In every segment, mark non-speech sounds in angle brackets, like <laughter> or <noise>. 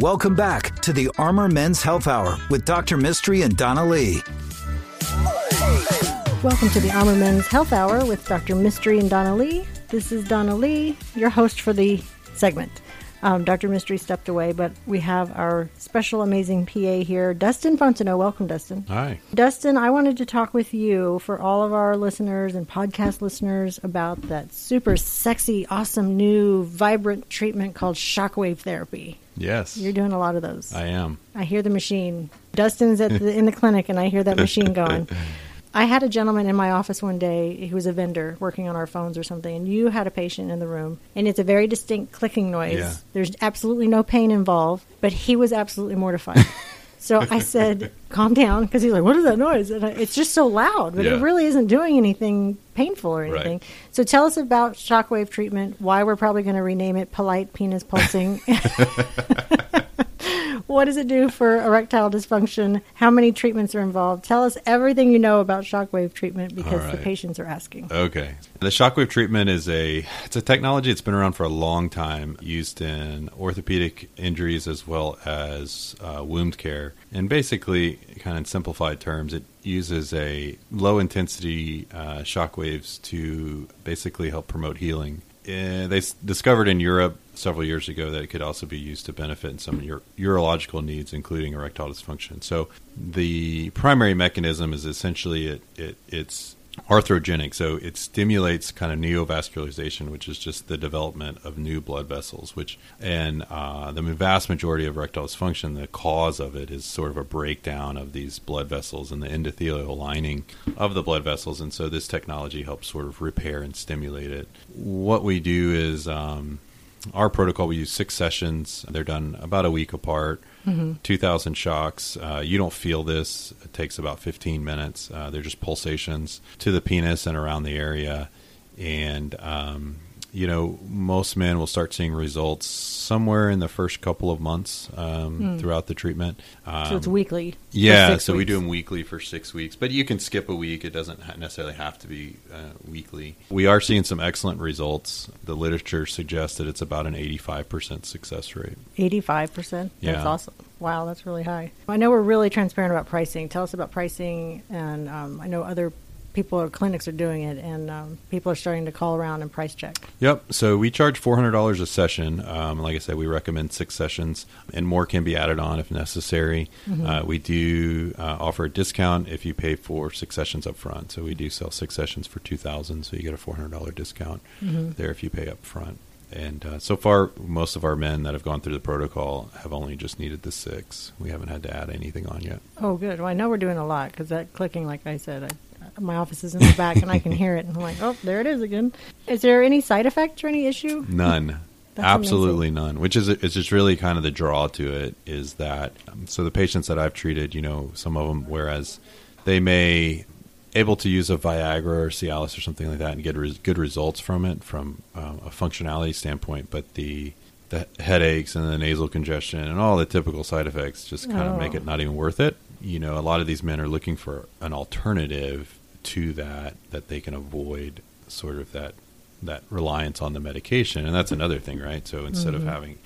Welcome back to the Armor Men's Health Hour with Dr. Mystery and Donna Lee. Welcome to the Armor Men's Health Hour with Dr. Mystery and Donna Lee. This is Donna Lee, your host for the segment. Um, Dr. Mystery stepped away, but we have our special, amazing PA here, Dustin Fontenot. Welcome, Dustin. Hi. Dustin, I wanted to talk with you for all of our listeners and podcast listeners about that super sexy, awesome, new, vibrant treatment called shockwave therapy. Yes. You're doing a lot of those. I am. I hear the machine. Dustin's at the, in the clinic, and I hear that machine <laughs> going. I had a gentleman in my office one day. who was a vendor working on our phones or something, and you had a patient in the room, and it's a very distinct clicking noise. Yeah. There's absolutely no pain involved, but he was absolutely mortified. <laughs> so I said, "Calm down," because he's like, "What is that noise?" And I, it's just so loud, but Yeah. it really isn't doing anything painful or Right. anything. So tell us about shockwave treatment. Why we're probably going to rename it polite penis pulsing. <laughs> <laughs> What does it do for erectile dysfunction? How many treatments are involved? Tell us everything you know about shockwave treatment because All the patients are asking. Okay. The shockwave treatment is a it's a technology that's been around for a long time, used in orthopedic injuries as well as uh, wound care. And basically, kind of in simplified terms, it uses a low intensity uh, shockwaves to basically help promote healing. Uh, they discovered in Europe several years ago that it could also be used to benefit in some ur- urological needs, including erectile dysfunction. So the primary mechanism is essentially it, it it's arthrogenic, so it stimulates kind of neovascularization, which is just the development of new blood vessels. Which and uh, the vast majority of erectile dysfunction, the cause of it is sort of a breakdown of these blood vessels and the endothelial lining of the blood vessels, and so this technology helps sort of repair and stimulate it. What we do is. Um, our protocol we use six sessions. They're done about a week apart. 2000 shocks. Uh, you don't feel this. It takes about 15 minutes. Uh, they're just pulsations to the penis and around the area. And um, you know most men will start seeing results somewhere in the first couple of months um, throughout the treatment um, so it's weekly. yeah, so we do them weekly for six weeks, but you can skip a week. It doesn't necessarily have to be uh, weekly. We are seeing some excellent results. The literature suggests that it's about an 85% success rate. 85%. That's Yeah. awesome. Wow, that's really high. I know we're really transparent about pricing. Tell us about pricing. And um, I know other people or clinics are doing it, and um, people are starting to call around and price check. Yep. So we charge $400 a session. Um, like I said, we recommend six sessions, and more can be added on if necessary. Uh, we do uh, offer a discount if you pay for six sessions up front. So we do sell six sessions for 2000 so you get a $400 discount there if you pay up front. And uh, so far, most of our men that have gone through the protocol have only just needed the six. We haven't had to add anything on yet. Oh, good. Well, I know we're doing a lot because that clicking, like I said, I, my office is in the back and I can hear it. And I'm like, oh, there it is again. Is there any side effect or any issue? None. That's Absolutely none. Which is it's just really kind of the draw to it is that um, so the patients that I've treated, you know, some of them whereas they may able to use a Viagra or Cialis or something like that and get res- good results from it from um, a functionality standpoint, but the the headaches and the nasal congestion and all the typical side effects just kind of make Oh. it not even worth it. You know, a lot of these men are looking for an alternative to that that they can avoid sort of that that reliance on the medication, and that's another thing, right? So instead of mm-hmm. having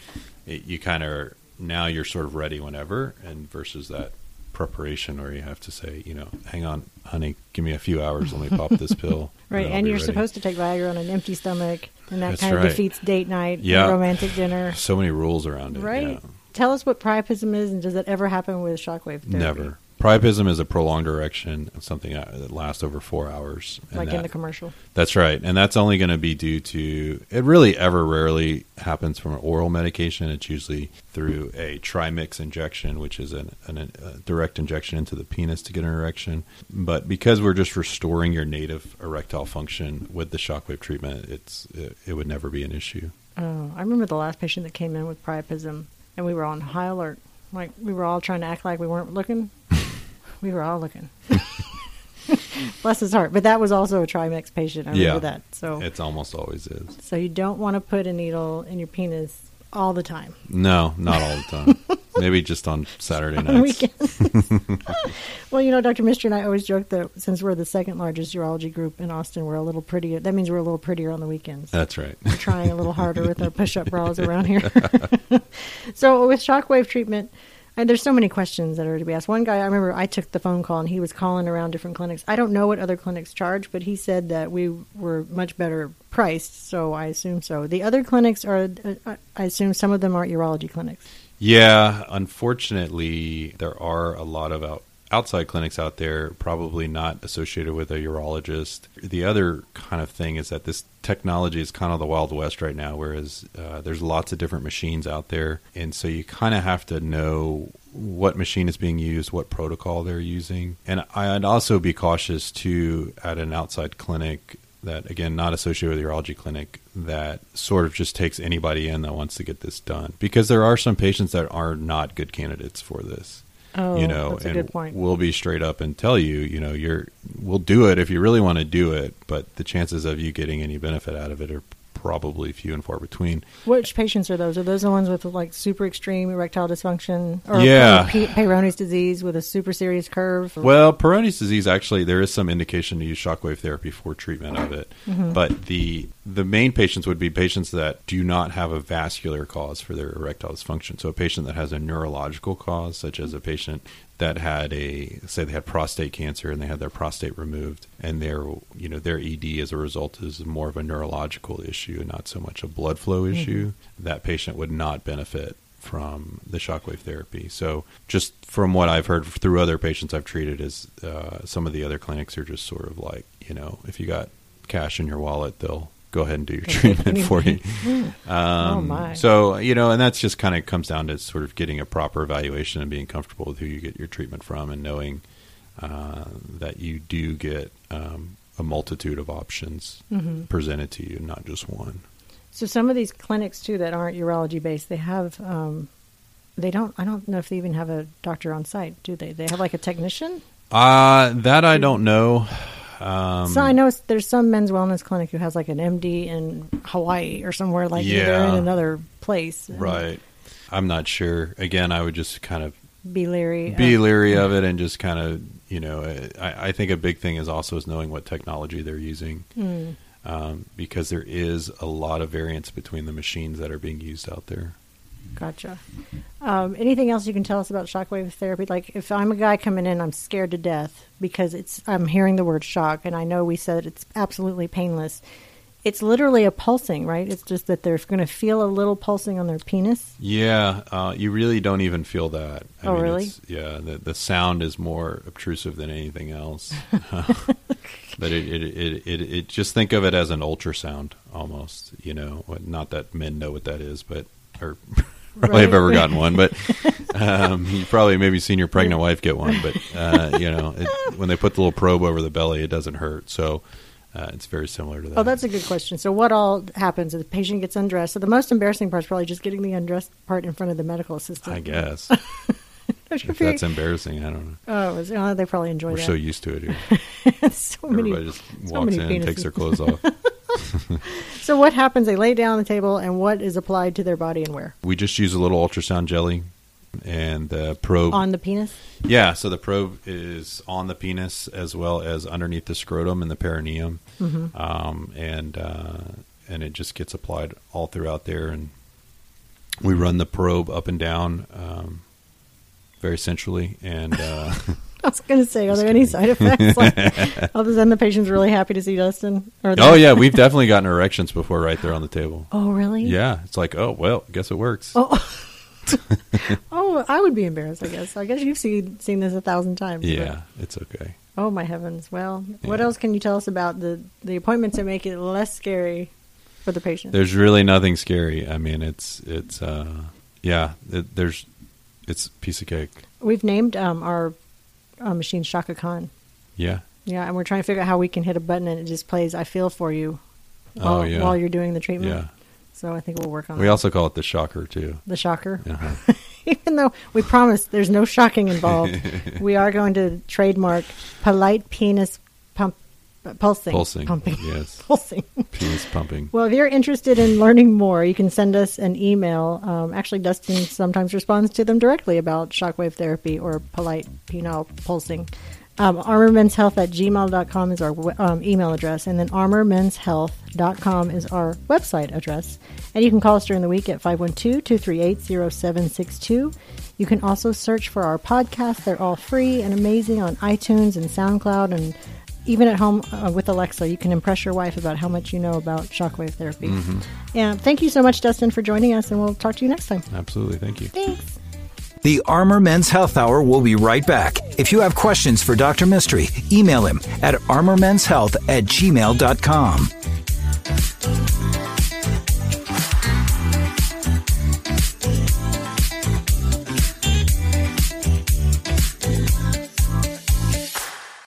it, you kind of now you're sort of ready whenever, and versus that preparation where you have to say, you know, hang on, honey, give me a few hours, let me pop this <laughs> pill. Right, I'll and you're ready. supposed to take Viagra on an empty stomach, and that That's kind of right. defeats date night, and Yeah. romantic dinner. So many rules around it, Right. yeah. Tell us what priapism is, and does that ever happen with shockwave therapy? Never. Priapism is a prolonged erection of something uh, that lasts over four hours. and Like in the commercial. That's right, and that's only going to be due to it. Really, ever rarely happens from an oral medication. It's usually through a trimix injection, which is an, an, a direct injection into the penis to get an erection. But because we're just restoring your native erectile function with the shockwave treatment, it's it, it would never be an issue. Oh, I remember the last patient that came in with priapism, and we were on high alert. Like we were all trying to act like we weren't looking. We were all looking. <laughs> Bless his heart. But that was also a trimix patient. I remember Yeah. that. So, It's almost always is. so you don't want to put a needle in your penis all the time. No, not all the time. <laughs> Maybe just on Saturday on nights. weekends. <laughs> well, you know, Dr. Mystery and I always joke that since we're the second largest urology group in Austin, we're a little prettier. That means we're a little prettier on the weekends. That's right. We're trying a little harder with our push-up bras around here. so with shockwave treatment, and there's so many questions that are to be asked. One guy, I remember I took the phone call and he was calling around different clinics. I don't know what other clinics charge, but he said that we were much better priced, so I assume so. The other clinics are, uh, I assume some of them aren't urology clinics. Yeah, unfortunately, there are a lot of out, outside clinics out there, probably not associated with a urologist. The other kind of thing is that this technology is kind of the wild west right now, whereas uh, there's lots of different machines out there, and so you kind of have to know what machine is being used, what protocol they're using, and I'd also be cautious too at an outside clinic that again not associated with a urology clinic that sort of just takes anybody in that wants to get this done. Because there are some patients that are not good candidates for this Oh, you know that's a and good point. we'll be straight up and tell you you know you're we'll do it if you really want to do it but the chances of you getting any benefit out of it are probably few and far between Which patients are those? Are those the ones with like super extreme erectile dysfunction, or Yeah. Peyronie's disease with a super serious curve? or- Well, Peyronie's disease actually there is some indication to use shockwave therapy for treatment of it, Mm-hmm. but the the main patients would be patients that do not have a vascular cause for their erectile dysfunction. So a patient that has a neurological cause, such as a patient that had a say they had prostate cancer and they had their prostate removed, and their you know their ED as a result is more of a neurological issue and not so much a blood flow issue. That patient would not benefit from the shockwave therapy. So, just from what I've heard through other patients I've treated, is uh, some of the other clinics are just sort of like, you know, if you got cash in your wallet, they'll go ahead and do your <laughs> treatment for you. <laughs> Um, Oh, my. So, you know, and that's just kind of comes down to sort of getting a proper evaluation and being comfortable with who you get your treatment from and knowing uh, that you do get um, a multitude of options Mm-hmm. presented to you, not just one. So some of these clinics too that aren't urology based, they have. Um, they don't. I don't know if they even have a doctor on site. Do they? They have like a technician. Uh, that I don't know. Um, so I know there's some men's wellness clinic who has like an MD in Hawaii or somewhere like Yeah. in another place. Right. I'm not sure. Again, I would just kind of Be leery. be of- leery of it and just kind of, you know, I, I think a big thing is also is knowing what technology they're using. Hmm. Um, because there is a lot of variance between the machines that are being used out there. Gotcha. Um, anything else you can tell us about shockwave therapy? Like, if I'm a guy coming in, I'm scared to death because it's I'm hearing the word shock, and I know we said it's absolutely painless. It's literally a pulsing, right? It's just that they're going to feel a little pulsing on their penis. Yeah, uh, you really don't even feel that. I oh, really? it's- Yeah, the the sound is more obtrusive than anything else. <laughs> <laughs> but it it, it it it just think of it as an ultrasound almost. You know, not that men know what that is, but or <laughs> probably have ever gotten one, but um, you probably maybe seen your pregnant wife get one. But uh, you know, it, when they put the little probe over the belly, it doesn't hurt. So. Uh, it's very similar to that. Oh, that's a good question. So, what all happens? The patient gets undressed. So, the most embarrassing part is probably just getting the undressed part in front of the medical assistant. I guess. <laughs> If that's embarrassing, I don't know. oh, was- oh, they probably enjoy We're that. so used to it here. <laughs> so many. Everybody just so walks many in, takes their clothes off. <laughs> So, what happens? They lay down on the table, and what is applied to their body and where? we just use a little ultrasound jelly and the probe. On the penis? yeah, so the probe is on the penis as well as underneath the scrotum and the perineum, Mm-hmm. um, and uh, and it just gets applied all throughout there, and we run the probe up and down um, very centrally, and uh, <laughs> I was going to say, are there any side effects? <laughs> Like, other than the patient's really happy to see Dustin? Or oh yeah, we've definitely gotten erections before right there on the table. Oh, really? Yeah, it's like oh well, guess it works. Oh. <laughs> <laughs> oh, I would be embarrassed. I guess. I guess you've seen seen this a thousand times. but- yeah, it's okay. Oh my heavens! Well, what else can you tell us about the the appointments that make it less scary for the patient? There's really nothing scary. I mean, it's it's uh, yeah. It, there's it's a piece of cake. We've named um, our uh, machine Shaka Khan. Yeah, Yeah, and we're trying to figure out how we can hit a button and it just plays "I feel for you" while, Oh, yeah. while you're doing the treatment. yeah. So I think we'll work on We that. also call it the shocker too. the shocker. Uh-huh. <laughs> Even though we promise there's no shocking involved, <laughs> we are going to trademark polite penis pump pulsing, Pulsing, pumping, yes. <laughs> pulsing. Penis pumping. Well, if you're interested in learning more, you can send us an email. Um, actually, Dustin sometimes responds to them directly about shockwave therapy or polite penile pulsing. Um, armormenshealth at gmail.com is our um, email address, and then armormenshealth.com is our website address. And you can call us during the week at 512 238 0762. You can also search for our podcasts. They're all free and amazing on iTunes and SoundCloud and even at home uh, with Alexa, you can impress your wife about how much you know about shockwave therapy. And thank you so much, Dustin, for joining us, and we'll talk to you next time. Absolutely. Thank you. Thanks. The Armor Men's Health Hour will be right back. If you have questions for Dr. Mystery, email him at armormenshealth at gmail.com.